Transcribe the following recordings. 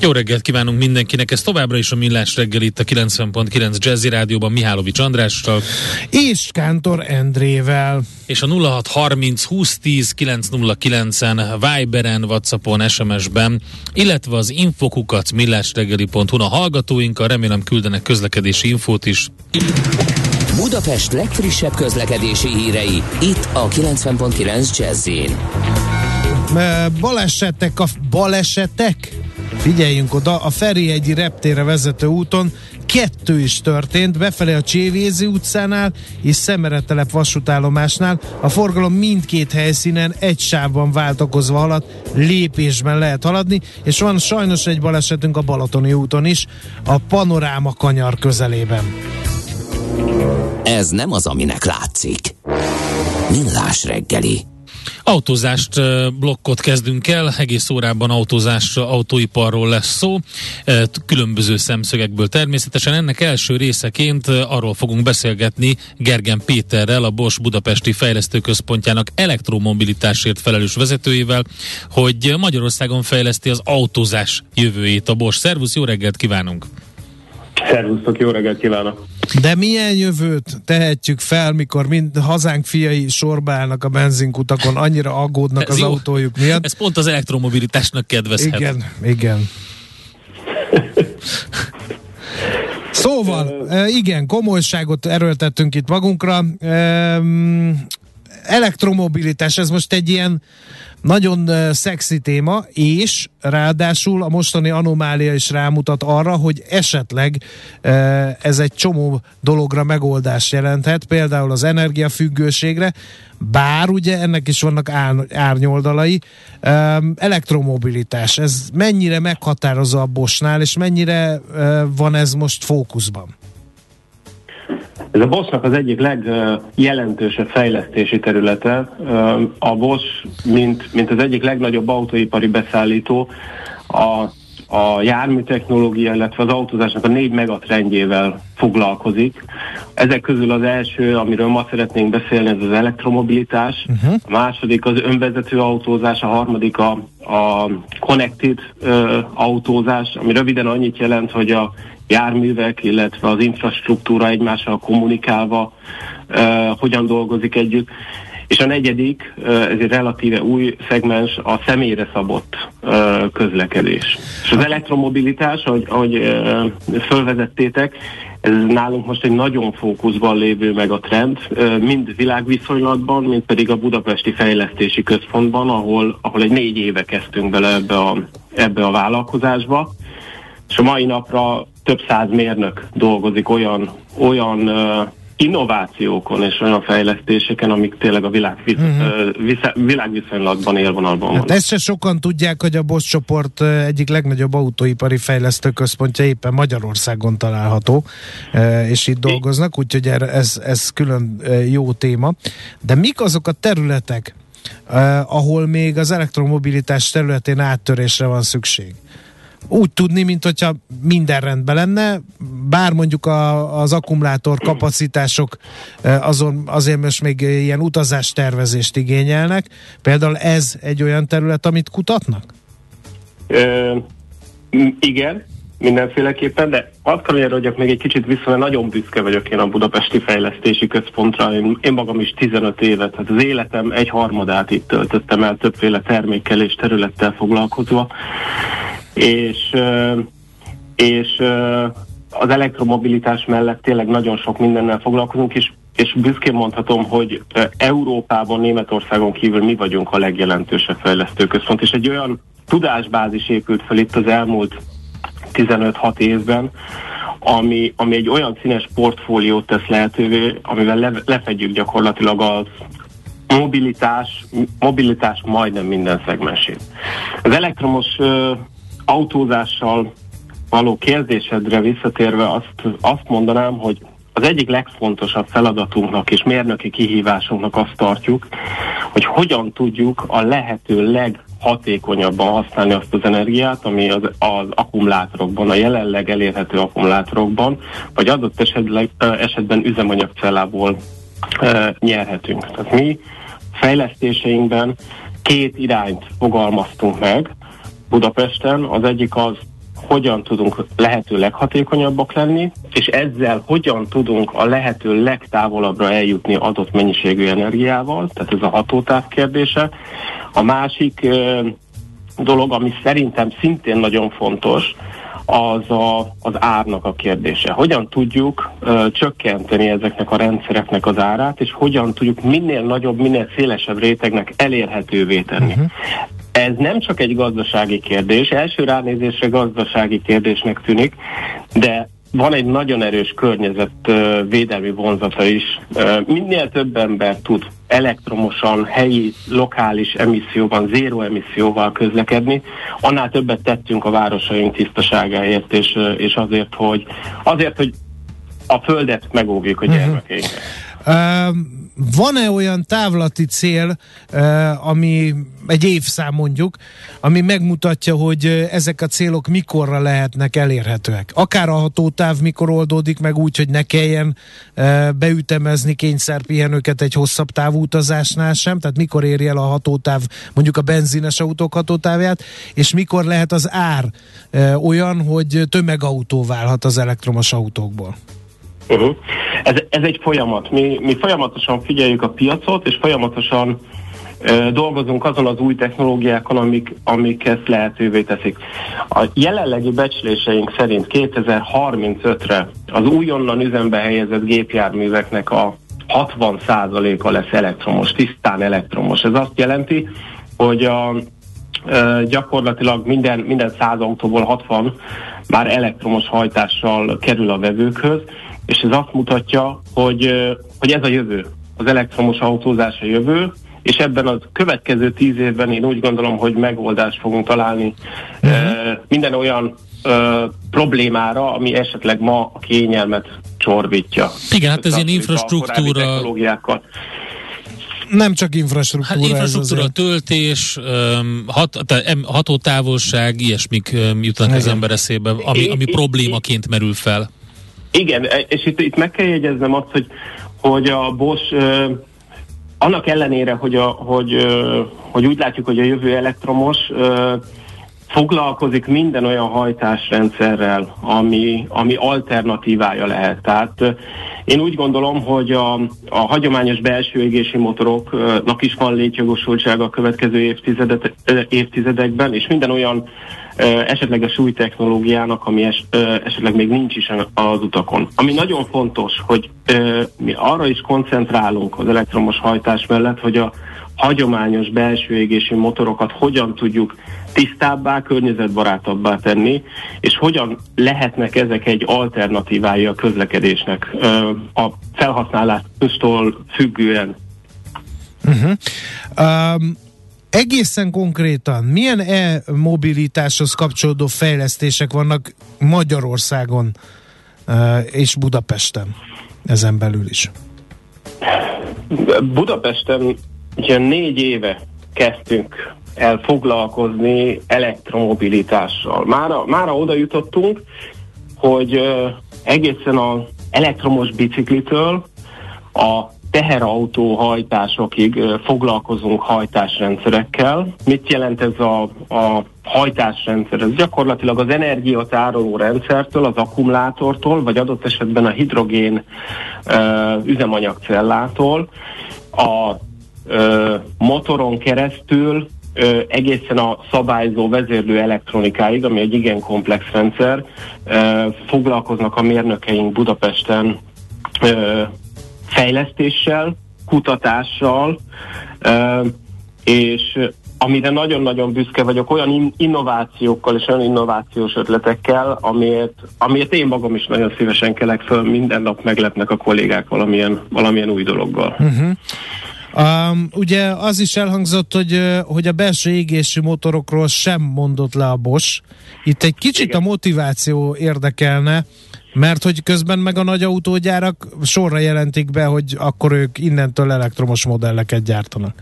Jó reggelt kívánunk mindenkinek, ez továbbra is a Millás reggel itt a 90.9 Jazzy Rádióban Mihálovics Andrással. És Kántor Endrével. És a 0630 2010 909-en, Viberen, Whatsappon, SMS-ben, illetve az infokukat millásreggeli.hu a hallgatóinkkal, remélem küldenek közlekedési infót is. Budapest legfrissebb közlekedési hírei, itt a 90.9 Jazzin. Balesetek a balesetek? Figyeljünk oda, a Ferihegyi reptére vezető úton kettő is történt, befelé a Csévézi utcánál és Szemeretelep vasútállomásnál. A forgalom mindkét helyszínen egy sávban váltakozva halad, lépésben lehet haladni, és van sajnos egy balesetünk a Balatoni úton is, a Panoráma kanyar közelében. Ez nem az, aminek látszik. Millás reggeli. Autózást blokkot kezdünk el, egész órában autózás, autóiparról lesz szó, különböző szemszögekből természetesen. Ennek első részeként arról fogunk beszélgetni Gergen Péterrel, a Bosch Budapesti Fejlesztőközpontjának elektromobilitásért felelős vezetőjével, hogy Magyarországon fejleszti az autózás jövőjét a Bosch. Szervusz, jó reggelt kívánunk! Szervusztok, jó reggelt kívánok! De milyen jövőt tehetjük fel, mikor mind hazánk fiai sorba állnak a benzinkutakon, annyira aggódnak ez az jó. autójuk miatt? Ez pont az elektromobilitásnak kedvezhet. Igen, igen. Szóval, igen, komolyságot erőltettünk itt magunkra. Elektromobilitás, ez most egy ilyen nagyon uh, szexi téma, és ráadásul a mostani anomália is rámutat arra, hogy esetleg ez egy csomó dologra megoldást jelenthet, például az energiafüggőségre, bár ugye ennek is vannak ár, árnyoldalai. Elektromobilitás, ez mennyire meghatározó a Bosnál, és mennyire van ez most fókuszban? Ez a Bosch-nak az egyik legjelentősebb fejlesztési területe. A Bosch, mint, mint az egyik legnagyobb autóipari beszállító, a, a jármű technológia, illetve az autózásnak a négy megatrendjével foglalkozik. Ezek közül az első, amiről ma szeretnénk beszélni, ez az elektromobilitás, uh-huh. a második az önvezető autózás, a harmadik a, a connected uh, autózás, ami röviden annyit jelent, hogy a járművek, illetve az infrastruktúra egymással kommunikálva hogyan dolgozik együtt. És a negyedik, ez egy relatíve új szegmens, a személyre szabott közlekedés. És az elektromobilitás, ahogy, ahogy fölvezettétek, ez nálunk most egy nagyon fókuszban lévő meg a trend, mind világviszonylatban, mind pedig a Budapesti Fejlesztési Központban, ahol, ahol egy négy éve kezdtünk bele ebbe a, ebbe a vállalkozásba. És a mai napra több száz mérnök dolgozik olyan, olyan uh, innovációkon és olyan fejlesztéseken, amik tényleg a világ, uh-huh. világviszonylatban élvonalban hát Ezt se sokan tudják, hogy a Bosch csoport egyik legnagyobb autóipari fejlesztő központja éppen Magyarországon található, és itt dolgoznak, úgyhogy ez, ez külön jó téma. De mik azok a területek, ahol még az elektromobilitás területén áttörésre van szükség? Úgy tudni, mint hogyha minden rendben lenne, bár mondjuk a, az akkumulátor kapacitások azon azért most még ilyen utazástervezést igényelnek. Például ez egy olyan terület, amit kutatnak? Ö, igen, mindenféleképpen, de azt kell hogy még egy kicsit vissza, mert nagyon büszke vagyok én a Budapesti Fejlesztési Központra. Én, én magam is 15 évet, hát az életem egy harmadát itt töltöttem el többféle termékkel és területtel foglalkozva és, és az elektromobilitás mellett tényleg nagyon sok mindennel foglalkozunk, és, és büszkén mondhatom, hogy Európában, Németországon kívül mi vagyunk a legjelentősebb fejlesztőközpont, és egy olyan tudásbázis épült fel itt az elmúlt 15-6 évben, ami, ami egy olyan színes portfóliót tesz lehetővé, amivel le, lefedjük gyakorlatilag az mobilitás, mobilitás majdnem minden szegmensét. Az elektromos autózással való kérdésedre visszatérve azt, azt mondanám, hogy az egyik legfontosabb feladatunknak és mérnöki kihívásunknak azt tartjuk, hogy hogyan tudjuk a lehető leghatékonyabban használni azt az energiát, ami az, az akkumulátorokban, a jelenleg elérhető akkumulátorokban, vagy adott esetleg, esetben üzemanyagcellából e, nyerhetünk. Tehát mi fejlesztéseinkben két irányt fogalmaztunk meg Budapesten. Az egyik az, hogyan tudunk lehető leghatékonyabbak lenni, és ezzel hogyan tudunk a lehető legtávolabbra eljutni adott mennyiségű energiával, tehát ez a hatótáv kérdése. A másik ö, dolog, ami szerintem szintén nagyon fontos, az a, az árnak a kérdése. Hogyan tudjuk ö, csökkenteni ezeknek a rendszereknek az árát, és hogyan tudjuk minél nagyobb, minél szélesebb rétegnek elérhetővé tenni. Uh-huh. Ez nem csak egy gazdasági kérdés, első ránézésre gazdasági kérdésnek tűnik, de van egy nagyon erős környezetvédelmi vonzata is. Minél több ember tud elektromosan, helyi, lokális emisszióban, zéró emisszióval közlekedni, annál többet tettünk a városaink tisztaságáért, és, és azért, hogy, azért, hogy a földet megóvjuk a mhm. gyermekeinknek. Uh-huh. Van-e olyan távlati cél, ami egy évszám mondjuk, ami megmutatja, hogy ezek a célok mikorra lehetnek elérhetőek. Akár a hatótáv mikor oldódik meg úgy, hogy ne kelljen beütemezni kényszerpihenőket egy hosszabb távutazásnál sem, tehát mikor érje el a hatótáv mondjuk a benzines autók hatótávját, és mikor lehet az ár olyan, hogy tömegautó válhat az elektromos autókból. Uh-huh. Ez, ez egy folyamat. Mi, mi folyamatosan figyeljük a piacot, és folyamatosan dolgozunk azon az új technológiákon, amik, amik ezt lehetővé teszik. A jelenlegi becsléseink szerint 2035-re az újonnan üzembe helyezett gépjárműveknek a 60%-a lesz elektromos, tisztán elektromos. Ez azt jelenti, hogy a, gyakorlatilag minden, minden 100 autóból 60 már elektromos hajtással kerül a vevőkhöz, és ez azt mutatja, hogy, hogy ez a jövő. Az elektromos autózás a jövő, és ebben a következő tíz évben én úgy gondolom, hogy megoldást fogunk találni uh-huh. uh, minden olyan uh, problémára, ami esetleg ma a kényelmet csorbítja. Igen, hát ez ilyen infrastruktúra nem csak infrastruktúra. Hát infrastruktúra, töltés, hat, hatótávolság, ilyesmik jutnak az ember eszébe, ami, ami problémaként merül fel. Igen, e, és itt, itt meg kell jegyeznem azt, hogy, hogy a Bosch annak ellenére, hogy, a, hogy, hogy úgy látjuk, hogy a jövő elektromos, foglalkozik minden olyan hajtásrendszerrel, ami, ami alternatívája lehet. Tehát én úgy gondolom, hogy a, a hagyományos belső égési motoroknak is van létjogosultsága a következő évtizedet, évtizedekben, és minden olyan esetleges új technológiának, ami es, esetleg még nincs is az utakon. Ami nagyon fontos, hogy mi arra is koncentrálunk az elektromos hajtás mellett, hogy a hagyományos belső égési motorokat hogyan tudjuk tisztábbá, környezetbarátabbá tenni, és hogyan lehetnek ezek egy alternatívája a közlekedésnek a felhasználástól függően. Uh-huh. Um, egészen konkrétan milyen e-mobilitáshoz kapcsolódó fejlesztések vannak Magyarországon uh, és Budapesten ezen belül is? Budapesten ugye négy éve kezdtünk el foglalkozni elektromobilitással. Mára, mára oda jutottunk, hogy uh, egészen az elektromos biciklitől a teherautó hajtásokig foglalkozunk hajtásrendszerekkel. Mit jelent ez a, a hajtásrendszer? Ez gyakorlatilag az energiatároló rendszertől, az akkumulátortól, vagy adott esetben a hidrogén uh, üzemanyagcellától a motoron keresztül ö, egészen a szabályzó vezérlő elektronikáig, ami egy igen komplex rendszer, ö, foglalkoznak a mérnökeink Budapesten ö, fejlesztéssel, kutatással, és amire nagyon-nagyon büszke vagyok, olyan innovációkkal és olyan innovációs ötletekkel, amiért, amiért én magam is nagyon szívesen kelek föl, minden nap meglepnek a kollégák valamilyen, valamilyen új dologgal. Uh-huh. Um, ugye az is elhangzott, hogy, hogy a belső égésű motorokról sem mondott le a Bosch. Itt egy kicsit Igen. a motiváció érdekelne, mert hogy közben meg a nagy autógyárak sorra jelentik be, hogy akkor ők innentől elektromos modelleket gyártanak.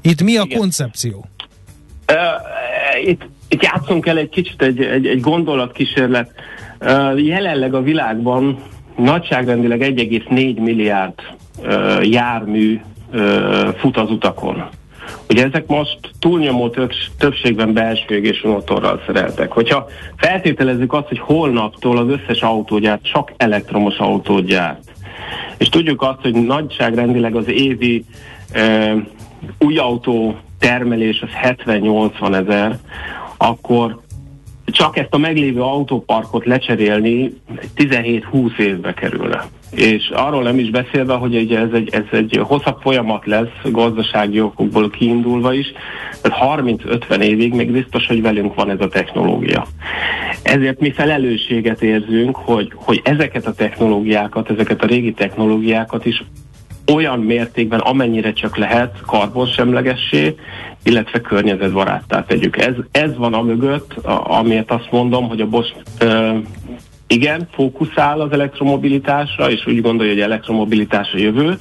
Itt mi a Igen. koncepció? Uh, itt, itt játszunk el egy kicsit egy, egy, egy gondolatkísérlet. Uh, jelenleg a világban nagyságrendileg 1,4 milliárd uh, jármű fut az utakon. Ugye ezek most túlnyomó többségben belső égésű motorral szereltek. Hogyha feltételezzük azt, hogy holnaptól az összes autógyárt csak elektromos autót és tudjuk azt, hogy nagyságrendileg az évi uh, új autó termelés az 70-80 ezer, akkor csak ezt a meglévő autóparkot lecserélni 17-20 évbe kerülne. És arról nem is beszélve, hogy ugye ez egy, ez egy hosszabb folyamat lesz, gazdasági okokból kiindulva is, tehát 30-50 évig még biztos, hogy velünk van ez a technológia. Ezért mi felelősséget érzünk, hogy, hogy ezeket a technológiákat, ezeket a régi technológiákat is olyan mértékben, amennyire csak lehet karbonsemlegessé, illetve környezetbaráttá tegyük. Ez, ez van a mögött, a, amiért azt mondom, hogy a Bosch igen, fókuszál az elektromobilitásra, és úgy gondolja, hogy elektromobilitás a jövő,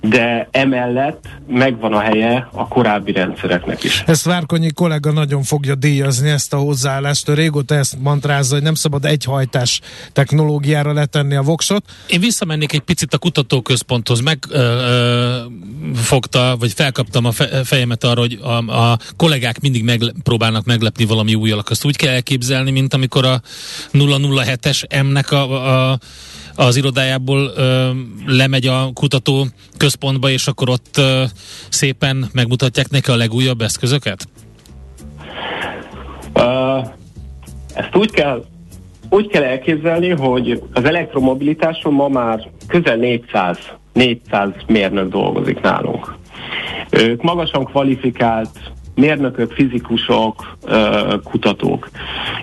de emellett megvan a helye a korábbi rendszereknek is. Ezt Várkonyi kollega nagyon fogja díjazni ezt a hozzáállást. Ő régóta ezt mantrázza, hogy nem szabad egyhajtás technológiára letenni a voksot. Én visszamennék egy picit a kutatóközponthoz. Megfogta, vagy felkaptam a fejemet arra, hogy a, a kollégák mindig megpróbálnak meglepni valami újjal. Azt úgy kell elképzelni, mint amikor a 007-es M-nek a, a az irodájából ö, lemegy a kutató központba, és akkor ott ö, szépen megmutatják neki a legújabb eszközöket? Uh, ezt úgy kell, úgy kell elképzelni, hogy az elektromobilitáson ma már közel 400, 400 mérnök dolgozik nálunk. Ők magasan kvalifikált mérnökök, fizikusok, kutatók.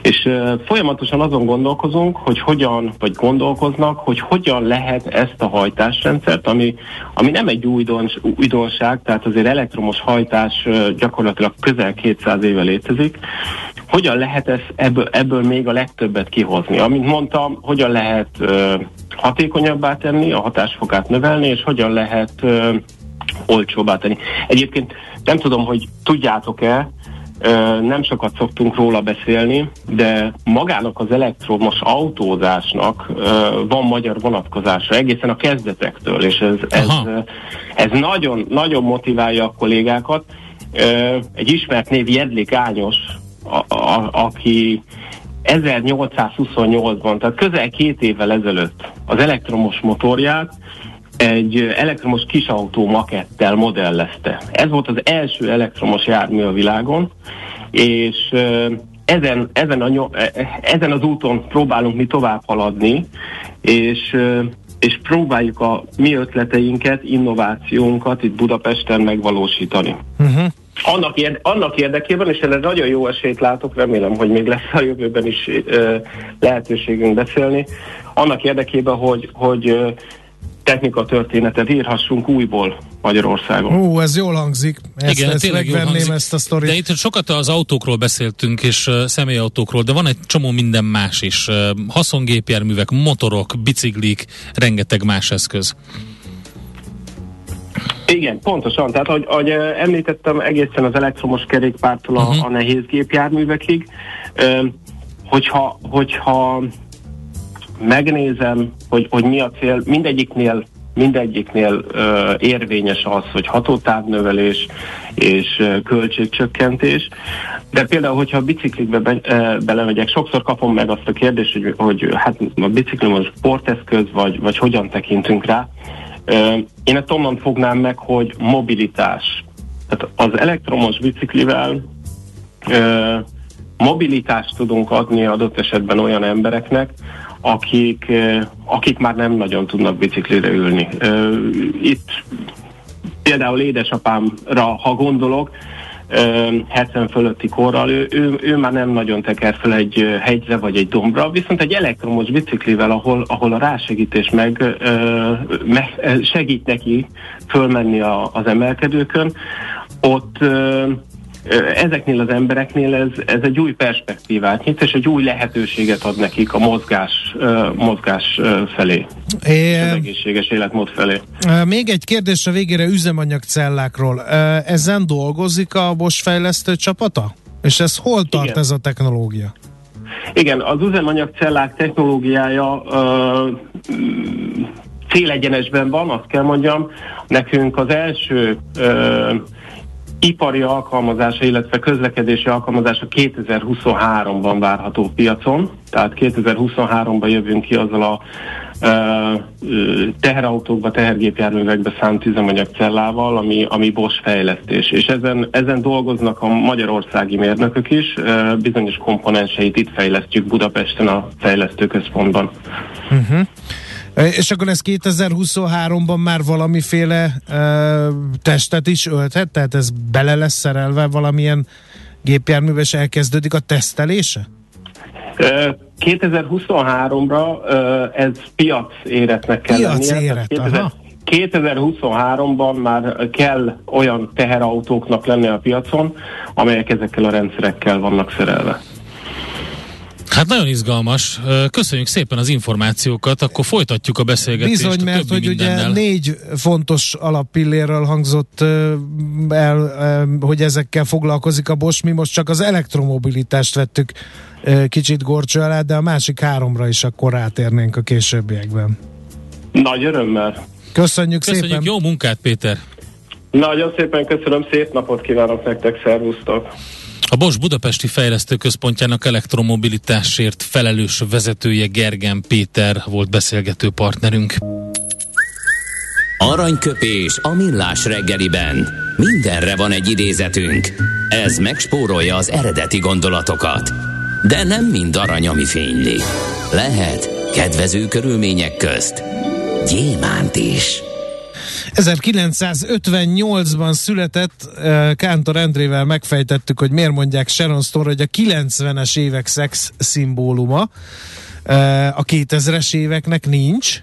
És folyamatosan azon gondolkozunk, hogy hogyan, vagy gondolkoznak, hogy hogyan lehet ezt a hajtásrendszert, ami, ami nem egy újdons, újdonság, tehát azért elektromos hajtás gyakorlatilag közel 200 éve létezik, hogyan lehet ezt, ebből, ebből még a legtöbbet kihozni. Amint mondtam, hogyan lehet hatékonyabbá tenni, a hatásfokát növelni, és hogyan lehet olcsóbbá tenni. Egyébként nem tudom, hogy tudjátok-e, nem sokat szoktunk róla beszélni, de magának az elektromos autózásnak van magyar vonatkozása egészen a kezdetektől, és ez, ez, ez nagyon, nagyon motiválja a kollégákat. Egy ismert név Jedlik Ányos, a, a, aki 1828-ban, tehát közel két évvel ezelőtt az elektromos motorját egy elektromos kisautó makettel modellezte. Ez volt az első elektromos jármű a világon, és ezen, ezen, a, ezen az úton próbálunk mi tovább haladni, és, és próbáljuk a mi ötleteinket, innovációnkat itt Budapesten megvalósítani. Uh-huh. Annak, érde, annak érdekében, és erre nagyon jó esélyt látok, remélem, hogy még lesz a jövőben is ö, lehetőségünk beszélni, annak érdekében, hogy, hogy technika történetet írhassunk újból Magyarországon. Ó, ez jól hangzik. Ezt, Igen, ezt megvenném ezt a sztorit. De itt sokat az autókról beszéltünk, és uh, személyautókról, de van egy csomó minden más is. Uh, haszongépjárművek, motorok, biciklik, rengeteg más eszköz. Igen, pontosan. Tehát, ahogy, ahogy említettem, egészen az elektromos kerékpártól a, uh-huh. a nehéz gépjárművekig. Uh, hogyha, hogyha megnézem, hogy, hogy mi a cél, mindegyiknél mindegyiknél ö, érvényes az, hogy hatótávnövelés és ö, költségcsökkentés. De például, hogyha a biciklikbe be, ö, belemegyek, sokszor kapom meg azt a kérdést, hogy, hogy hát a biciklim az sporteszköz, vagy, vagy hogyan tekintünk rá. Ö, én ezt onnan fognám meg, hogy mobilitás. Tehát az elektromos biciklivel ö, mobilitást tudunk adni adott esetben olyan embereknek, akik, akik már nem nagyon tudnak biciklire ülni. Itt például édesapámra, ha gondolok, 70 fölötti korral, ő, ő, ő már nem nagyon teker fel egy hegyre vagy egy dombra, viszont egy elektromos biciklivel, ahol, ahol a rásegítés meg, meg segít neki fölmenni a, az emelkedőkön, ott ezeknél az embereknél ez, ez egy új perspektívát nyit, és egy új lehetőséget ad nekik a mozgás, mozgás felé. É, az egészséges életmód felé. Még egy kérdés a végére üzemanyagcellákról. Ezen dolgozik a Bosch fejlesztő csapata? És ez hol tart Igen. ez a technológia? Igen, az üzemanyagcellák technológiája uh, célegyenesben van, azt kell mondjam. Nekünk az első uh, ipari alkalmazása, illetve közlekedési alkalmazása 2023-ban várható piacon, tehát 2023-ban jövünk ki azzal a teherautókba, tehergépjárművekbe szánt üzemanyagcellával, ami, ami Bosch fejlesztés. És ezen, ezen dolgoznak a magyarországi mérnökök is, bizonyos komponenseit itt fejlesztjük Budapesten a fejlesztőközpontban. Uh-huh. És akkor ez 2023-ban már valamiféle uh, testet is ölthet? Tehát ez bele lesz szerelve valamilyen gépjárműves és elkezdődik a tesztelése? 2023-ra ez piac éretnek kell piac lennie. Éret, 2000, 2023-ban már kell olyan teherautóknak lenni a piacon, amelyek ezekkel a rendszerekkel vannak szerelve. Hát nagyon izgalmas. Köszönjük szépen az információkat, akkor folytatjuk a beszélgetést. Bizony, a mert hogy mindennel. ugye négy fontos alappillérről hangzott el, hogy ezekkel foglalkozik a Bosch. Mi most csak az elektromobilitást vettük kicsit gorcső alá, de a másik háromra is akkor rátérnénk a későbbiekben. Nagy örömmel. Köszönjük, Köszönjük szépen. jó munkát, Péter. Nagyon szépen köszönöm, szép napot kívánok nektek, szervusztok! A Bosch Budapesti Fejlesztő Központjának elektromobilitásért felelős vezetője Gergen Péter volt beszélgető partnerünk. Aranyköpés a millás reggeliben. Mindenre van egy idézetünk. Ez megspórolja az eredeti gondolatokat. De nem mind arany, ami fényli. Lehet kedvező körülmények közt gyémánt is. 1958-ban született Kántor Endrével megfejtettük, hogy miért mondják Sharon Stone, hogy a 90-es évek szex szimbóluma. A 2000-es éveknek nincs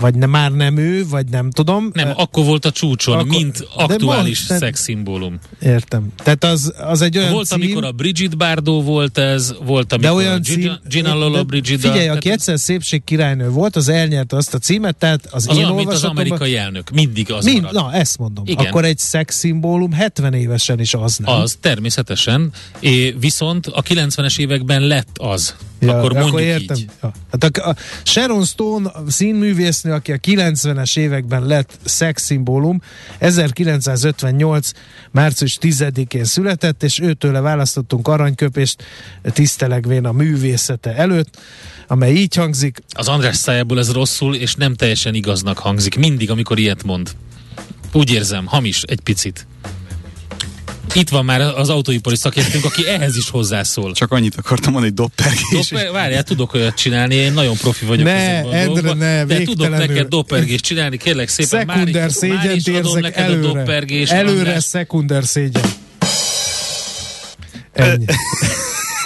vagy ne, már nem ő, vagy nem tudom. Nem, akkor volt a csúcson, akkor, mint aktuális most, szexszimbólum. Értem. Tehát az, az egy olyan Volt, cím, amikor a Bridget Bardot volt ez, volt, amikor de olyan a Gina, Gina Lolo Brigida. Figyelj, aki egyszer szépség királynő volt, az elnyerte azt a címet, tehát az, az én olyan, mint az amerikai elnök. Mindig az mind, Na, ezt mondom. Igen. Akkor egy szexszimbólum 70 évesen is az nem. Az, természetesen. É, viszont a 90-es években lett az. Ja, akkor mondjuk akkor értem. így. Ja. Hát a, a Sharon Stone színművésznő, aki a 90-es években lett szexszimbólum, 1958. március 10-én született, és őtőle választottunk aranyköpést tisztelegvén a művészete előtt, amely így hangzik. Az András szájából ez rosszul, és nem teljesen igaznak hangzik. Mindig, amikor ilyet mond. Úgy érzem, hamis egy picit. Itt van már az autóipari szakértőnk, aki ehhez is hozzászól. Csak annyit akartam mondani, hogy doppergés. Dopper, várjál, tudok olyat csinálni, én nagyon profi vagyok ne, Endre, ne, de tudok neked doppergést csinálni, kérlek szépen. Szekunder szégyen érzek előre. A előre szekunder szégyen. Ennyi.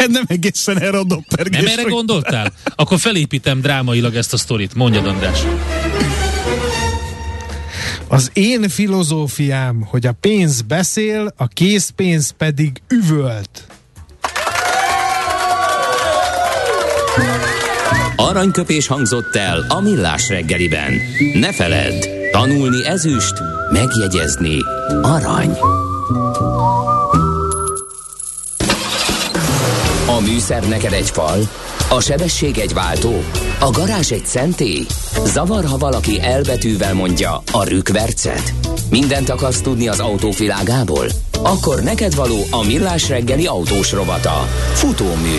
nem egészen erre a doppergés. Nem erre gondoltál? Akkor felépítem drámailag ezt a sztorit. Mondjad, András. Az én filozófiám, hogy a pénz beszél, a készpénz pedig üvölt. Aranyköpés hangzott el a millás reggeliben. Ne feledd, tanulni ezüst, megjegyezni arany. A műszer neked egy fal, a sebesség egy váltó, a garázs egy szentély. Zavar, ha valaki elbetűvel mondja a rükvercet. Mindent akarsz tudni az autóvilágából? Akkor neked való a millás reggeli autós rovata. Futómű.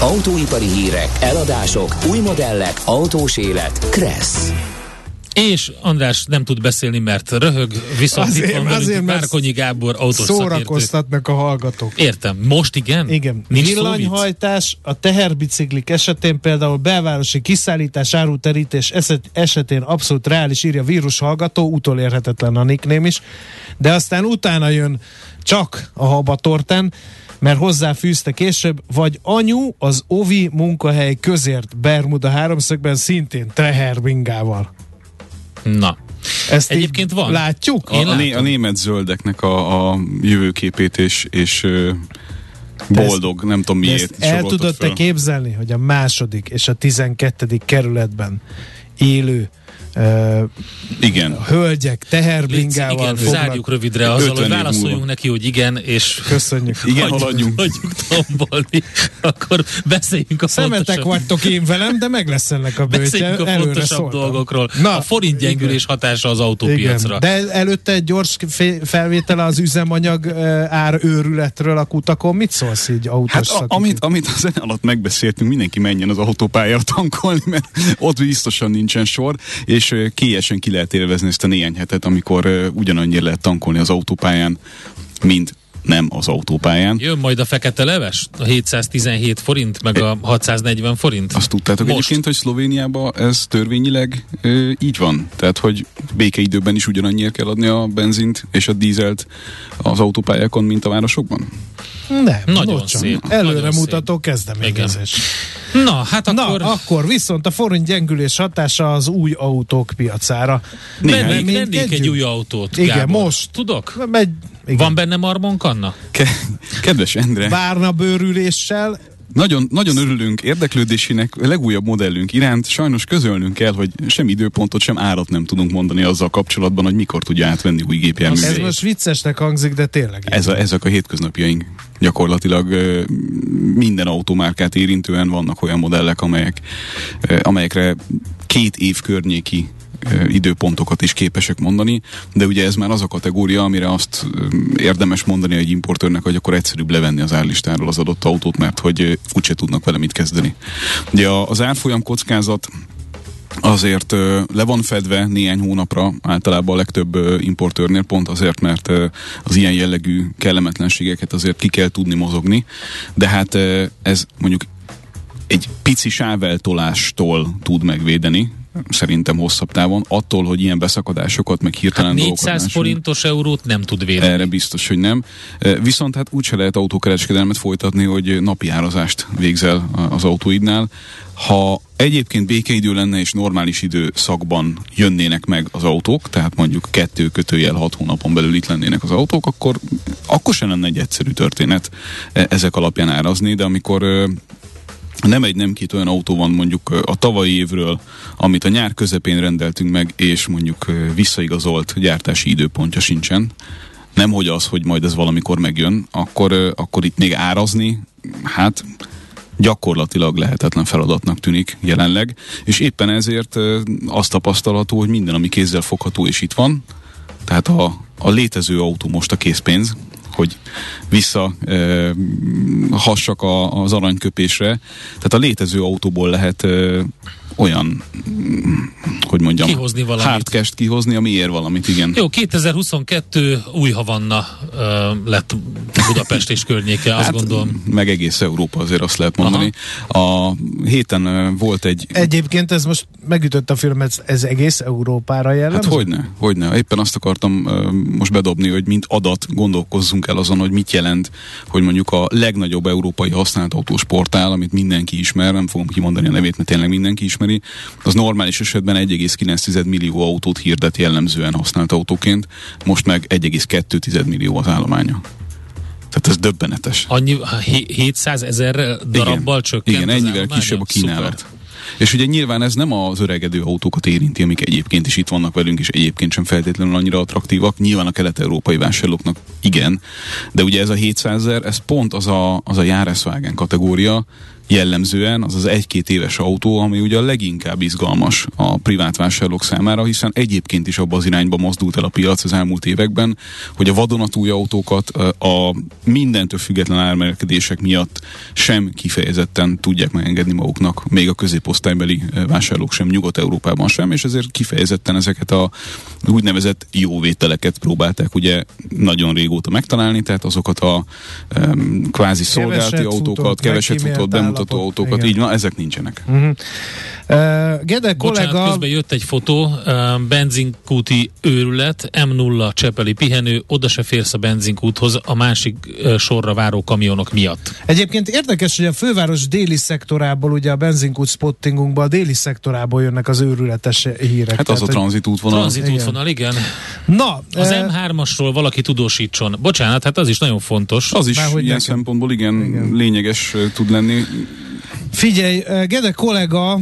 Autóipari hírek, eladások, új modellek, autós élet. Kressz. És András nem tud beszélni, mert röhög, viszont Azért- itt van azért, Márkonyi Gábor autós szakértő. Szórakoztatnak a hallgatók. Értem. Most igen? Igen, Nincs villanyhajtás a teherbiciklik esetén például belvárosi kiszállítás, áruterítés eset- esetén abszolút reális, írja vírus hallgató, utolérhetetlen a nickname is, de aztán utána jön csak a habatortán, mert hozzáfűzte később, vagy anyu az Ovi munkahely közért Bermuda háromszögben szintén teherbingával. Na. Ezt Egyébként van. Látjuk? Én A, a, né, a német zöldeknek a, a jövőképét és, és boldog, nem tudom miért. ezt el tudod te képzelni, hogy a második és a tizenkettedik kerületben élő uh, Igen. hölgyek teherbringával igen, fognak. zárjuk rövidre azzal, 50 hogy válaszoljunk múlva. neki, hogy igen, és Köszönjük. Igen, hagyjuk, haladjunk. hagyjuk tombolni. Akkor beszéljünk a Szemetek fontosabb, vagytok én velem, de meg lesz ennek a bőtje. beszéljünk a Előre fontosabb szóltam. dolgokról. Na, a forint gyengülés hatása az autópiacra. Igen. De előtte egy gyors fe- felvétele az üzemanyag ár őrületről a kutakon. Mit szólsz így autós Hát a, amit, amit a zene alatt megbeszéltünk, mindenki menjen az autópályára tankolni, mert ott biztosan nincsen sor, és ö, kiesen ki lehet élvezni ezt a néhány hetet, amikor ugyanannyira lehet tankolni az autópályán, mint nem az autópályán. Jön majd a fekete leves? A 717 forint, meg a 640 forint? Azt tudtátok Most. egyébként, hogy Szlovéniában ez törvényileg ö, így van. Tehát, hogy békeidőben is ugyanannyira kell adni a benzint és a dízelt az autópályákon, mint a városokban? Nem, Nagyon nocsak. szép. Előre Nagyon mutató kezdeményezés. Na, hát Na, akkor... akkor viszont a forint gyengülés hatása az új autók piacára. Néhány- Vennék, vennék egy új autót, Igen, Gábor. most. Tudok? Megy, igen. Van benne marmonkanna? Ke- Kedves Endre, Várna bőrüléssel, Nagyon, nagyon örülünk érdeklődésének a legújabb modellünk iránt. Sajnos közölnünk kell, hogy sem időpontot, sem árat nem tudunk mondani azzal kapcsolatban, hogy mikor tudja átvenni új ez gépjárművét. most viccesnek hangzik, de tényleg. Ez a, ezek a hétköznapjaink. Gyakorlatilag minden automárkát érintően vannak olyan modellek, amelyek, amelyekre két év környéki időpontokat is képesek mondani, de ugye ez már az a kategória, amire azt érdemes mondani egy importőrnek, hogy akkor egyszerűbb levenni az árlistáról az adott autót, mert hogy úgyse tudnak vele mit kezdeni. Ugye az árfolyam kockázat azért le van fedve néhány hónapra általában a legtöbb importőrnél, pont azért, mert az ilyen jellegű kellemetlenségeket azért ki kell tudni mozogni, de hát ez mondjuk egy pici sáveltolástól tud megvédeni, szerintem hosszabb távon, attól, hogy ilyen beszakadásokat, meg hirtelen Hát dolgokat 400 lássunk. forintos eurót nem tud védeni. Erre biztos, hogy nem. Viszont hát úgyse lehet autókereskedelmet folytatni, hogy napi árazást végzel az autóidnál. Ha egyébként békeidő lenne és normális időszakban jönnének meg az autók, tehát mondjuk kettő kötőjel hat hónapon belül itt lennének az autók, akkor, akkor sem lenne egy egyszerű történet e, ezek alapján árazni, de amikor nem egy, nem két olyan autó van mondjuk a tavalyi évről, amit a nyár közepén rendeltünk meg, és mondjuk visszaigazolt gyártási időpontja sincsen, nem hogy az, hogy majd ez valamikor megjön, akkor, akkor itt még árazni, hát gyakorlatilag lehetetlen feladatnak tűnik jelenleg, és éppen ezért azt tapasztalható, hogy minden, ami kézzel fogható és itt van, tehát a, a létező autó most a készpénz, hogy vissza hassak a, az aranyköpésre. Tehát a létező autóból lehet olyan, hogy mondjam, Kihozni valamit. hardcash kihozni, ami ér valamit, igen. Jó, 2022 új Havanna ö, lett Budapest és környéke, azt gondolom. Meg egész Európa azért azt lehet mondani. A héten ö, volt egy Egyébként ez most megütött a filmet, ez egész Európára jellemző? Hát hogyne, hogyne. Éppen azt akartam uh, most bedobni, hogy mint adat gondolkozzunk el azon, hogy mit jelent, hogy mondjuk a legnagyobb európai használt autós portál, amit mindenki ismer, nem fogom kimondani a nevét, mert tényleg mindenki ismeri, az normális esetben 1,9 millió autót hirdet jellemzően használt autóként, most meg 1,2 millió az állománya. Tehát ez döbbenetes. Annyi, hé- 700 ezer darabbal csökkent Igen, ennyivel kisebb a kínálat. Szuper. És ugye nyilván ez nem az öregedő autókat érinti, amik egyébként is itt vannak velünk, és egyébként sem feltétlenül annyira attraktívak. Nyilván a kelet-európai vásárlóknak igen, de ugye ez a 700 ezer, ez pont az a, az a járeszvágen kategória, jellemzően az az egy-két éves autó, ami ugye a leginkább izgalmas a privát vásárlók számára, hiszen egyébként is abban az irányba mozdult el a piac az elmúlt években, hogy a vadonatúj autókat a mindentől független ármerkedések miatt sem kifejezetten tudják megengedni maguknak, még a középosztálybeli vásárlók sem, Nyugat-Európában sem, és ezért kifejezetten ezeket a úgynevezett jó vételeket próbálták ugye nagyon régóta megtalálni, tehát azokat a um, kvázi szolgálati autókat, keveset futott, bemutató autókat, igen. így van, ezek nincsenek. Uh-huh. Gede Bocsánat, kollega... közben jött egy fotó, benzinkúti őrület, M0 Csepeli pihenő, oda se férsz a benzinkúthoz a másik sorra váró kamionok miatt. Egyébként érdekes, hogy a főváros déli szektorából, ugye a benzinkút spottingunkban a déli szektorából jönnek az őrületes hírek. Hát az tehát, a tranzit útvonal. Tranzit útvonal, igen. Na, az uh, M3-asról valaki tudósítson. Bocsánat, hát az is nagyon fontos. Az is Már, hogy ilyen nekem. szempontból igen, igen, lényeges tud lenni. Figyelj, Gede kollega,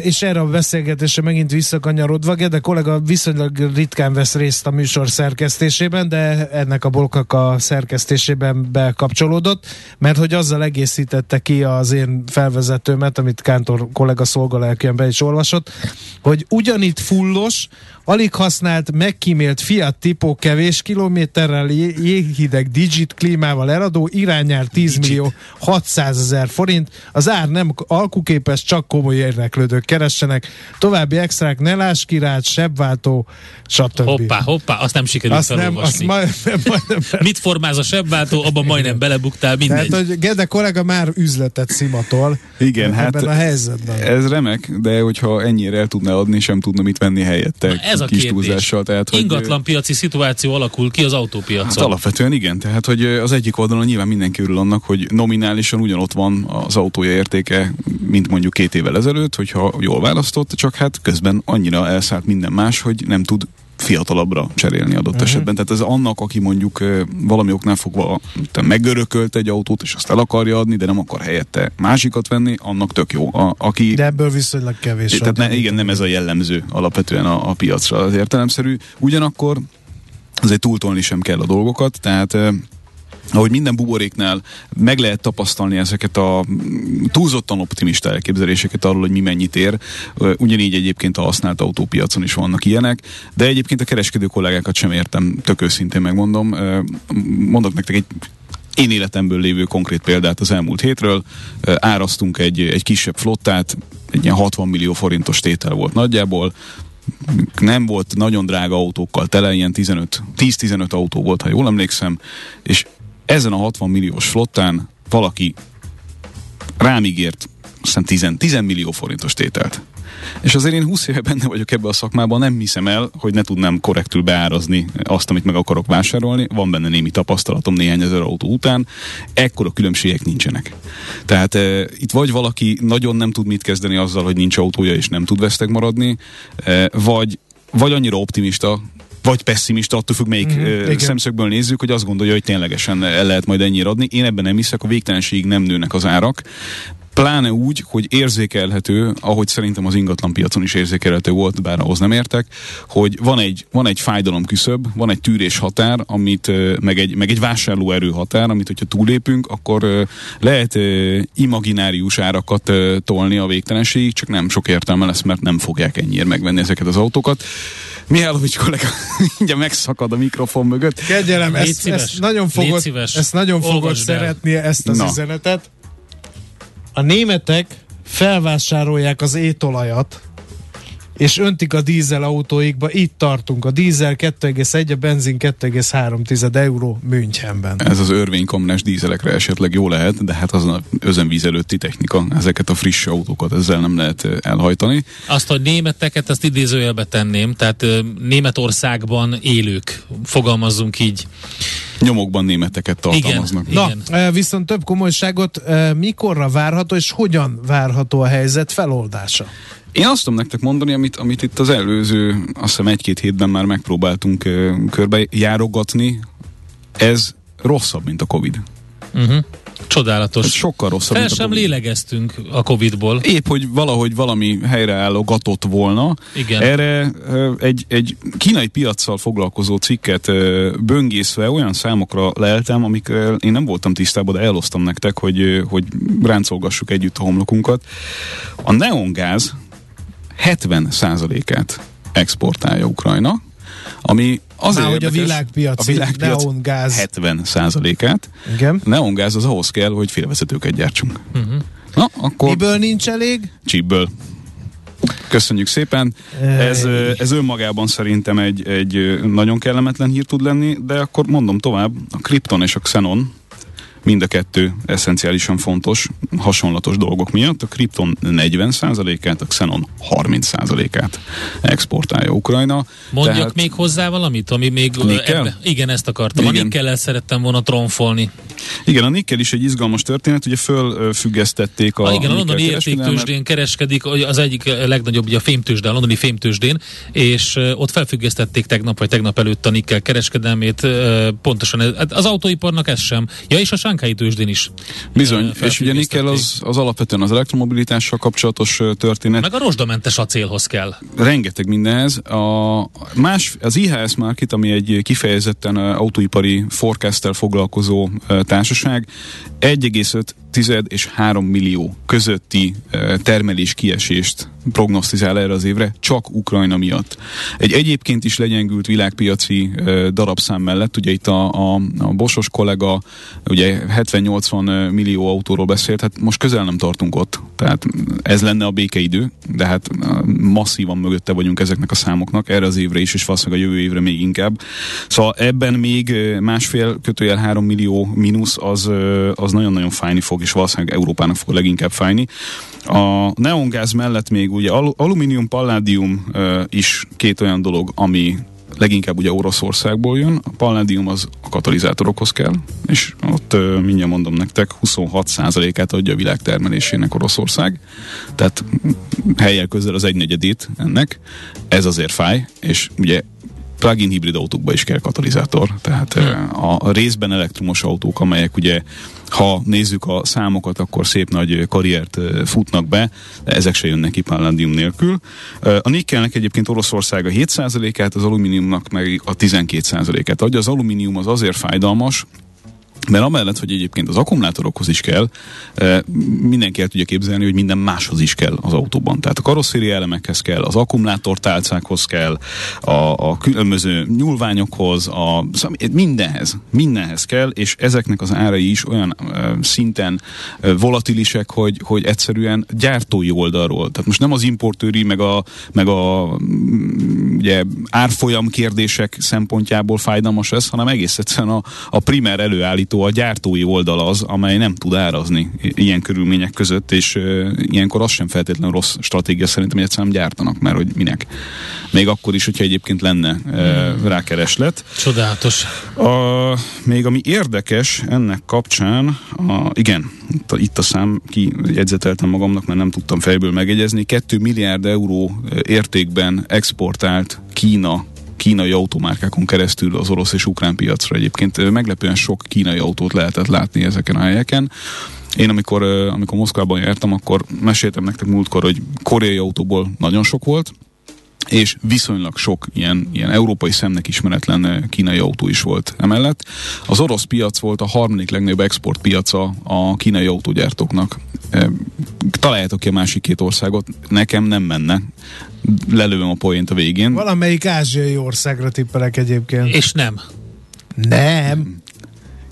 és erre a beszélgetésre megint visszakanyarodva, Gede kollega viszonylag ritkán vesz részt a műsor szerkesztésében, de ennek a bolkak a szerkesztésében bekapcsolódott, mert hogy azzal egészítette ki az én felvezetőmet, amit Kántor kollega szolgalelkűen is olvasott, hogy ugyanitt fullos, Alig használt, megkímélt Fiat Tipo kevés kilométerrel jéghideg digit klímával eladó, irányár 10 millió 600 ezer forint. Az ár nem alkuképes, csak komoly érdeklődők keressenek. További extrák, ne láss kirát, sebváltó, stb. Hoppá, hoppá, azt nem sikerült azt nem, azt majd, majd, Mit formáz a sebváltó, abban majdnem belebuktál, mindegy. Tehát, hogy Gede kollega már üzletet szimatol. Igen, hát a helyzetben. Ez remek, de hogyha ennyire el tudna adni, sem tudna mit venni helyette. Na, ez a kis kérdés. túlzással. Tehát, hogy, Ingatlan piaci szituáció alakul ki az autópiacon. Hát alapvetően igen, tehát hogy az egyik oldalon nyilván mindenki örül annak, hogy nominálisan ugyanott van az autója értéke, mint mondjuk két évvel ezelőtt, hogyha jól választott, csak hát közben annyira elszállt minden más, hogy nem tud fiatalabbra cserélni adott uh-huh. esetben. Tehát ez annak, aki mondjuk valami oknál fogva megörökölt egy autót, és azt el akarja adni, de nem akar helyette másikat venni, annak tök jó. A, aki, de ebből viszonylag kevés. Tehát ne, igen, nem ez a jellemző alapvetően a, a piacra az értelemszerű. Ugyanakkor azért túltolni sem kell a dolgokat, tehát ahogy minden buboréknál meg lehet tapasztalni ezeket a túlzottan optimista elképzeléseket arról, hogy mi mennyit ér. Ugyanígy egyébként a használt autópiacon is vannak ilyenek, de egyébként a kereskedő kollégákat sem értem, tök őszintén megmondom. Mondok nektek egy én életemből lévő konkrét példát az elmúlt hétről. Árasztunk egy, egy kisebb flottát, egy ilyen 60 millió forintos tétel volt nagyjából, nem volt nagyon drága autókkal tele, ilyen 10-15 autó volt, ha jól emlékszem, és ezen a 60 milliós flottán valaki rám ígért aztán 10, 10 millió forintos tételt. És azért én 20 éve benne vagyok ebbe a szakmában, nem hiszem el, hogy ne tudnám korrektül beárazni azt, amit meg akarok vásárolni. Van benne némi tapasztalatom néhány ezer autó után. Ekkora különbségek nincsenek. Tehát e, itt vagy valaki nagyon nem tud mit kezdeni azzal, hogy nincs autója és nem tud vesztek maradni, e, vagy vagy annyira optimista, vagy pessimista, attól függ, melyik mm-hmm, szemszögből nézzük, hogy azt gondolja, hogy ténylegesen el lehet majd ennyire adni. Én ebben nem hiszek, a végtelenségig nem nőnek az árak. Pláne úgy, hogy érzékelhető, ahogy szerintem az ingatlan piacon is érzékelhető volt, bár ahhoz nem értek, hogy van egy, van egy fájdalom küszöb, van egy tűrés határ, amit, meg egy, meg egy vásárlóerő határ, amit hogyha túlépünk, akkor lehet imaginárius árakat tolni a végtelenségig, csak nem sok értelme lesz, mert nem fogják ennyire megvenni ezeket az autókat. Mihálovics kollega, mindjárt megszakad a mikrofon mögött. Kegyelem, ezt, ezt, nagyon fogod, ezt nagyon fogod szeretni, ezt az Na. üzenetet. A németek felvásárolják az étolajat, és öntik a dízel autóikba, itt tartunk. A dízel 2,1, a benzin 2,3 euró Münchenben. Ez az örvénykomnás dízelekre esetleg jó lehet, de hát az az özönvíz előtti technika. Ezeket a friss autókat ezzel nem lehet elhajtani. Azt, hogy németeket, azt idézőjelbe tenném, tehát Németországban élők, fogalmazzunk így. Nyomokban németeket tartalmaznak. Igen, Na, igen. viszont több komolyságot mikorra várható, és hogyan várható a helyzet feloldása? Én azt tudom nektek mondani, amit, amit itt az előző, azt hiszem egy-két hétben már megpróbáltunk uh, körbe járogatni, ez rosszabb, mint a Covid. Uh-huh. Csodálatos. Ez sokkal rosszabb. Fel a sem Covid. lélegeztünk a Covid-ból. Épp, hogy valahogy valami helyreállógatott volna. Igen. Erre ö, egy, egy kínai piaccal foglalkozó cikket ö, böngészve olyan számokra leltem, amikről én nem voltam tisztában, de elosztam nektek, hogy, ö, hogy ráncolgassuk együtt a homlokunkat. A neongáz 70%-át exportálja Ukrajna, ami azért Már hogy a világpiaci a világpiac neongáz. 70%-át. Igen. Neongáz az ahhoz kell, hogy félvezetőket gyártsunk. Uh-huh. Na, akkor Miből nincs elég? csípből. Köszönjük szépen. Ez, ez önmagában szerintem egy, egy nagyon kellemetlen hír tud lenni, de akkor mondom tovább, a Krypton és a Xenon mind a kettő eszenciálisan fontos, hasonlatos dolgok miatt. A Krypton 40%-át, a Xenon 30%-át exportálja Ukrajna. Mondjak Tehát- még hozzá valamit, ami még... Nikkel? ebbe- igen, ezt akartam. Igen. A nikkellel szerettem volna tronfolni. Igen, a nikkel is egy izgalmas történet, ugye fölfüggesztették a, A, igen, a londoni értéktősdén kereskedik, az egyik legnagyobb ugye a fémtősde, a londoni fémtősdén, és ott felfüggesztették tegnap vagy tegnap előtt a nikkel kereskedelmét, pontosan hát az autóiparnak ez sem. Ja, és a sánkhelyi tősdén is. Bizony, és ugye nikkel az, az alapvetően az elektromobilitással kapcsolatos történet. Meg a rozsdamentes acélhoz kell. rengeteg mindenhez. A más, az IHS Market, ami egy kifejezetten autóipari forecasttel foglalkozó társaság, 1,5 és 3 millió közötti ö, termelés kiesést prognosztizál erre az évre, csak Ukrajna miatt. Egy egyébként is legyengült világpiaci ö, darabszám mellett, ugye itt a, a, a Bosos kollega ugye 70-80 millió autóról beszélt, hát most közel nem tartunk ott, tehát ez lenne a békeidő, de hát masszívan mögötte vagyunk ezeknek a számoknak, erre az évre is, és valószínűleg a jövő évre még inkább. Szóval ebben még másfél kötőjel 3 millió mínusz az, az nagyon-nagyon fájni fog, és valószínűleg Európának fog leginkább fájni. A neongáz mellett még ugye al- alumínium, palládium is két olyan dolog, ami leginkább ugye Oroszországból jön. A palládium az a katalizátorokhoz kell, és ott ö, mindjárt mondom nektek, 26%-át adja a világ termelésének Oroszország. Tehát helyel közel az egynegyedét ennek. Ez azért fáj, és ugye plug-in hibrid autókba is kell katalizátor, tehát a, részben elektromos autók, amelyek ugye, ha nézzük a számokat, akkor szép nagy karriert futnak be, de ezek se jönnek ki palladium nélkül. A nikkelnek egyébként Oroszország a 7%-át, az alumíniumnak meg a 12%-át adja. Az alumínium az azért fájdalmas, mert amellett, hogy egyébként az akkumulátorokhoz is kell, eh, mindenki el tudja képzelni, hogy minden máshoz is kell az autóban. Tehát a karosszéri elemekhez kell, az akkumulátortálcákhoz kell, a, a különböző nyúlványokhoz, a, szóval mindenhez, mindenhez kell, és ezeknek az árai is olyan eh, szinten eh, volatilisek, hogy, hogy egyszerűen gyártói oldalról, tehát most nem az importőri, meg a, meg a mm, ugye, árfolyam kérdések szempontjából fájdalmas ez, hanem egész egyszerűen a, a primer előállító, a gyártói oldal az, amely nem tud árazni ilyen körülmények között, és uh, ilyenkor az sem feltétlenül rossz stratégia szerintem, hogy egyszerűen gyártanak, mert hogy minek. Még akkor is, hogyha egyébként lenne uh, rákereslet. Csodálatos. A, még ami érdekes ennek kapcsán, a, igen, itt a, itt a szám, ki jegyzeteltem magamnak, mert nem tudtam fejből megegyezni, 2 milliárd euró értékben exportált Kína kínai automárkákon keresztül az orosz és ukrán piacra egyébként. Meglepően sok kínai autót lehetett látni ezeken a helyeken. Én amikor, amikor Moszkvában jártam, akkor meséltem nektek múltkor, hogy koreai autóból nagyon sok volt, és viszonylag sok ilyen, ilyen európai szemnek ismeretlen eh, kínai autó is volt emellett. Az orosz piac volt a harmadik legnagyobb exportpiaca a kínai autógyártóknak. Eh, Találjátok ki a másik két országot, nekem nem menne. Lelőm a poént a végén. Valamelyik ázsiai országra tippelek egyébként. És nem. Nem.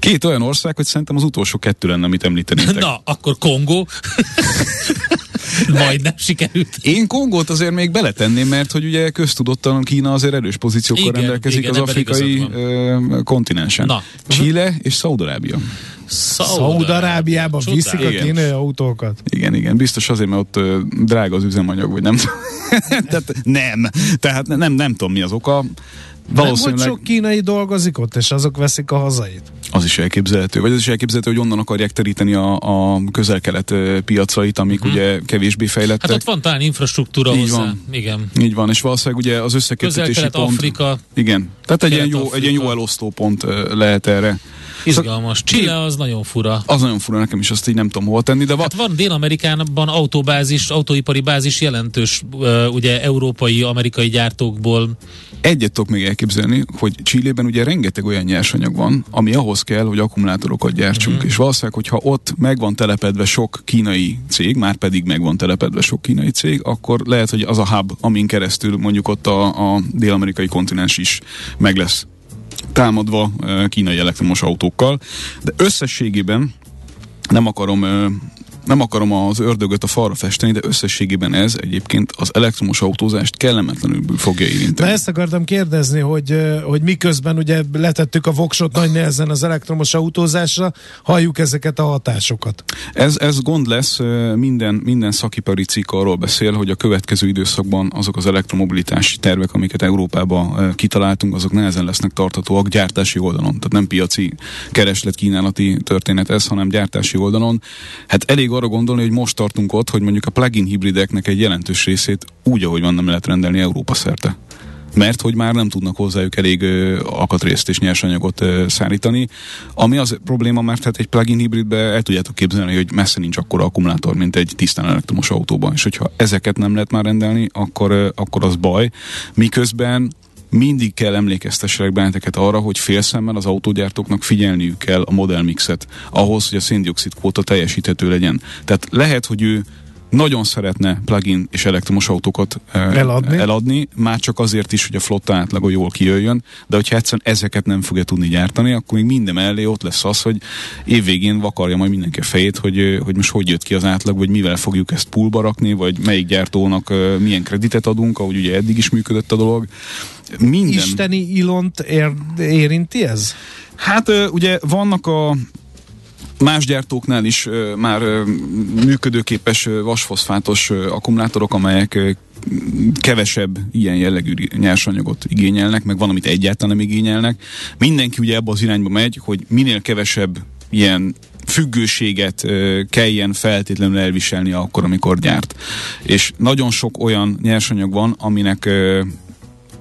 Két olyan ország, hogy szerintem az utolsó kettő lenne, amit említenétek. Na, akkor Kongó. Majdnem sikerült. Én Kongót azért még beletenném, mert hogy ugye köztudottan Kína azért erős pozíciókkal Igen, rendelkezik igen, az afrikai kontinensen. Na. Chile és Szaudarábia. Szaudarábiába viszik a kínai autókat. Igen, igen, biztos azért, mert ott drága az üzemanyag, vagy nem. Tehát nem. Tehát nem, nem tudom mi az oka. Valószínűleg... Nem, hogy sok kínai dolgozik ott, és azok veszik a hazait. Az is elképzelhető. Vagy az is elképzelhető, hogy onnan akarják teríteni a, a közel-kelet piacait, amik hmm. ugye kevésbé fejlettek. Hát ott van talán infrastruktúra Így hozzá. van. Igen. Így van, és valószínűleg ugye az összekötetési pont... Afrika. Igen. Tehát egy ilyen, jó, egy ilyen jó elosztó pont lehet erre. Izgalmas. Chile az nagyon fura. Az nagyon fura nekem is, azt így nem tudom hol tenni, de va- hát van Dél-Amerikában autóbázis, autóipari bázis jelentős, ugye európai, amerikai gyártókból. Egyet tudok még elképzelni, hogy Csillében ugye rengeteg olyan nyersanyag van, ami ahhoz kell, hogy akkumulátorokat gyártsunk, uh-huh. és valószínűleg, hogyha ott meg van telepedve sok kínai cég, már pedig meg van telepedve sok kínai cég, akkor lehet, hogy az a hub, amin keresztül mondjuk ott a, a dél-amerikai kontinens is meg lesz támadva kínai elektromos autókkal, de összességében nem akarom nem akarom az ördögöt a falra festeni, de összességében ez egyébként az elektromos autózást kellemetlenül fogja érinteni. De ezt akartam kérdezni, hogy, hogy miközben ugye letettük a voksot nagy nehezen az elektromos autózásra, halljuk ezeket a hatásokat. Ez, ez gond lesz, minden, minden szakipari cikk arról beszél, hogy a következő időszakban azok az elektromobilitási tervek, amiket Európában kitaláltunk, azok nehezen lesznek tartatóak gyártási oldalon. Tehát nem piaci kereslet kínálati történet ez, hanem gyártási oldalon. Hát elég arra gondolni, hogy most tartunk ott, hogy mondjuk a plug-in hibrideknek egy jelentős részét úgy, ahogy van, nem lehet rendelni Európa szerte mert hogy már nem tudnak hozzájuk elég ö, akatrészt és nyersanyagot ö, szállítani. Ami az probléma, mert hát egy plug-in hibridbe el tudjátok képzelni, hogy messze nincs akkora akkumulátor, mint egy tisztán elektromos autóban, és hogyha ezeket nem lehet már rendelni, akkor, ö, akkor az baj. Miközben mindig kell emlékeztesselek benneteket arra, hogy félszemmel az autógyártóknak figyelniük kell a modellmixet ahhoz, hogy a széndiokszid kvóta teljesíthető legyen. Tehát lehet, hogy ő nagyon szeretne plugin és elektromos autókat eladni. eladni, már csak azért is, hogy a flotta átlaga jól kijöjjön, de hogyha egyszerűen ezeket nem fogja tudni gyártani, akkor még minden mellé ott lesz az, hogy évvégén vakarja majd mindenki a fejét, hogy, hogy most hogy jött ki az átlag, vagy mivel fogjuk ezt poolba rakni, vagy melyik gyártónak milyen kreditet adunk, ahogy ugye eddig is működött a dolog. Minden. Isteni Ilont ér, érinti ez? Hát ugye vannak a Más gyártóknál is már működőképes vasfoszfátos akkumulátorok, amelyek kevesebb ilyen jellegű nyersanyagot igényelnek, meg van, amit egyáltalán nem igényelnek. Mindenki ugye ebbe az irányba megy, hogy minél kevesebb ilyen függőséget kelljen feltétlenül elviselni akkor, amikor gyárt. És nagyon sok olyan nyersanyag van, aminek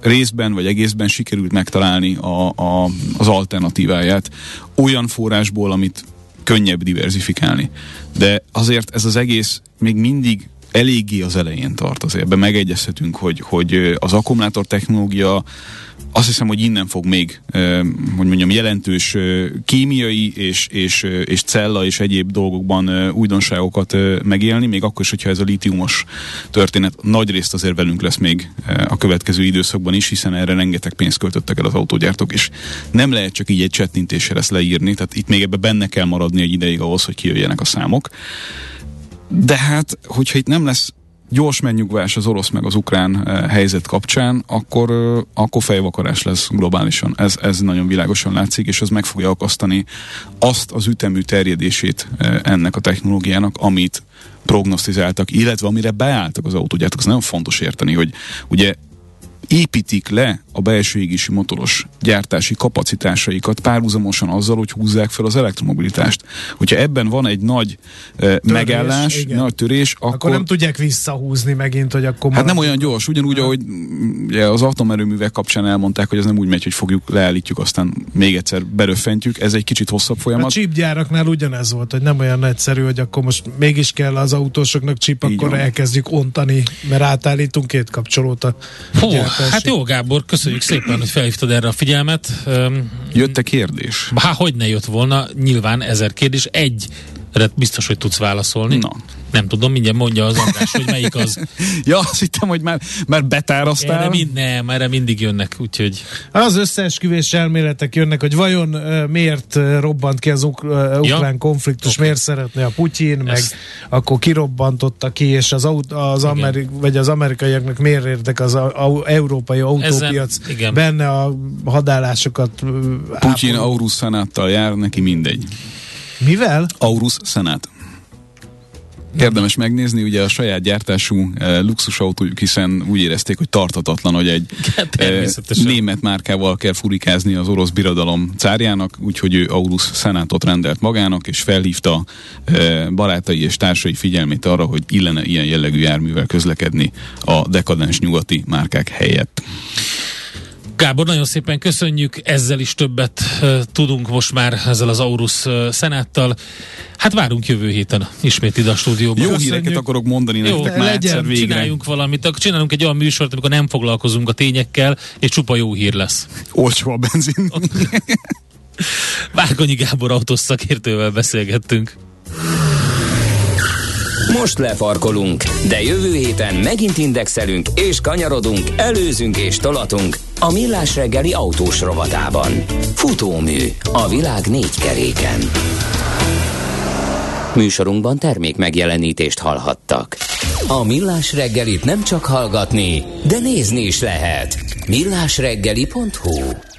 részben vagy egészben sikerült megtalálni a, a, az alternatíváját olyan forrásból, amit könnyebb diversifikálni. De azért ez az egész még mindig eléggé az elején tart azért. Ebben megegyezhetünk, hogy, hogy az akkumulátor technológia azt hiszem, hogy innen fog még, hogy mondjam, jelentős kémiai és, és, és cella és egyéb dolgokban újdonságokat megélni, még akkor is, hogyha ez a litiumos történet nagy részt azért velünk lesz még a következő időszakban is, hiszen erre rengeteg pénzt költöttek el az autógyártók, és nem lehet csak így egy csettintéssel ezt leírni, tehát itt még ebbe benne kell maradni egy ideig ahhoz, hogy kijöjjenek a számok. De hát, hogyha itt nem lesz gyors megnyugvás az orosz meg az ukrán uh, helyzet kapcsán, akkor, uh, akkor fejvakarás lesz globálisan. Ez, ez nagyon világosan látszik, és ez meg fogja akasztani azt az ütemű terjedését uh, ennek a technológiának, amit prognosztizáltak, illetve amire beálltak az autógyártók. Ez nagyon fontos érteni, hogy ugye építik le a belső égési motoros gyártási kapacitásaikat párhuzamosan azzal, hogy húzzák fel az elektromobilitást. Hogyha ebben van egy nagy uh, törés, megállás, igen. nagy törés, akkor... Akkor nem tudják visszahúzni megint, hogy akkor... Hát nem olyan gyors, ugyanúgy, ahogy ugye, az atomerőművek kapcsán elmondták, hogy ez nem úgy megy, hogy fogjuk, leállítjuk, aztán még egyszer beröffentjük. Ez egy kicsit hosszabb folyamat. A csípgyáraknál ugyanez volt, hogy nem olyan egyszerű, hogy akkor most mégis kell az autósoknak csíp, akkor van. elkezdjük ontani, mert átállítunk két kapcsolót a Hú, hát jó, Gábor, köszönöm Köszönjük szépen, hogy felhívtad erre a figyelmet. Jött-e kérdés? Há, hogy ne jött volna, nyilván ezer kérdés. Egy biztos, hogy tudsz válaszolni. Na. Nem tudom, mindjárt mondja az András, hogy melyik az. ja, azt hittem, hogy már, már betárasztál. Erre mind, nem, erre mindig jönnek, úgyhogy... Az összeesküvés elméletek jönnek, hogy vajon uh, miért robbant ki az uk- uh, ukrán ja? konfliktus, okay. miért szeretne a Putyin, meg Ezt... akkor kirobbantotta ki, és az, aut- az, Ameri- vagy az amerikaiaknak miért érdek az a, a, európai autópiac Ezen, benne a hadállásokat. Putyin Aurus szenáttal jár, neki mindegy. Mivel? Aurus szenát. Érdemes megnézni, ugye a saját gyártású e, luxusautójuk, hiszen úgy érezték, hogy tartatatlan, hogy egy e, német márkával kell furikázni az orosz birodalom cárjának, úgyhogy ő Aurus Senatot rendelt magának, és felhívta e, barátai és társai figyelmét arra, hogy illene ilyen jellegű járművel közlekedni a dekadens nyugati márkák helyett. Gábor, nagyon szépen köszönjük, ezzel is többet tudunk most már ezzel az Aurus szenáttal. Hát várunk jövő héten ismét ide a stúdióban. Jó Köszönjük. híreket akarok mondani Jó, nektek már legyen, egyszer végre. Csináljunk valamit, csinálunk egy olyan műsort, amikor nem foglalkozunk a tényekkel, és csupa jó hír lesz. Olcsó a benzin. Várgonyi Gábor autós szakértővel beszélgettünk. Most lefarkolunk, de jövő héten megint indexelünk és kanyarodunk, előzünk és tolatunk a Millás reggeli autós rovatában. Futómű a világ négy keréken. Műsorunkban termék megjelenítést hallhattak. A Millás reggelit nem csak hallgatni, de nézni is lehet. millásreggeli.hu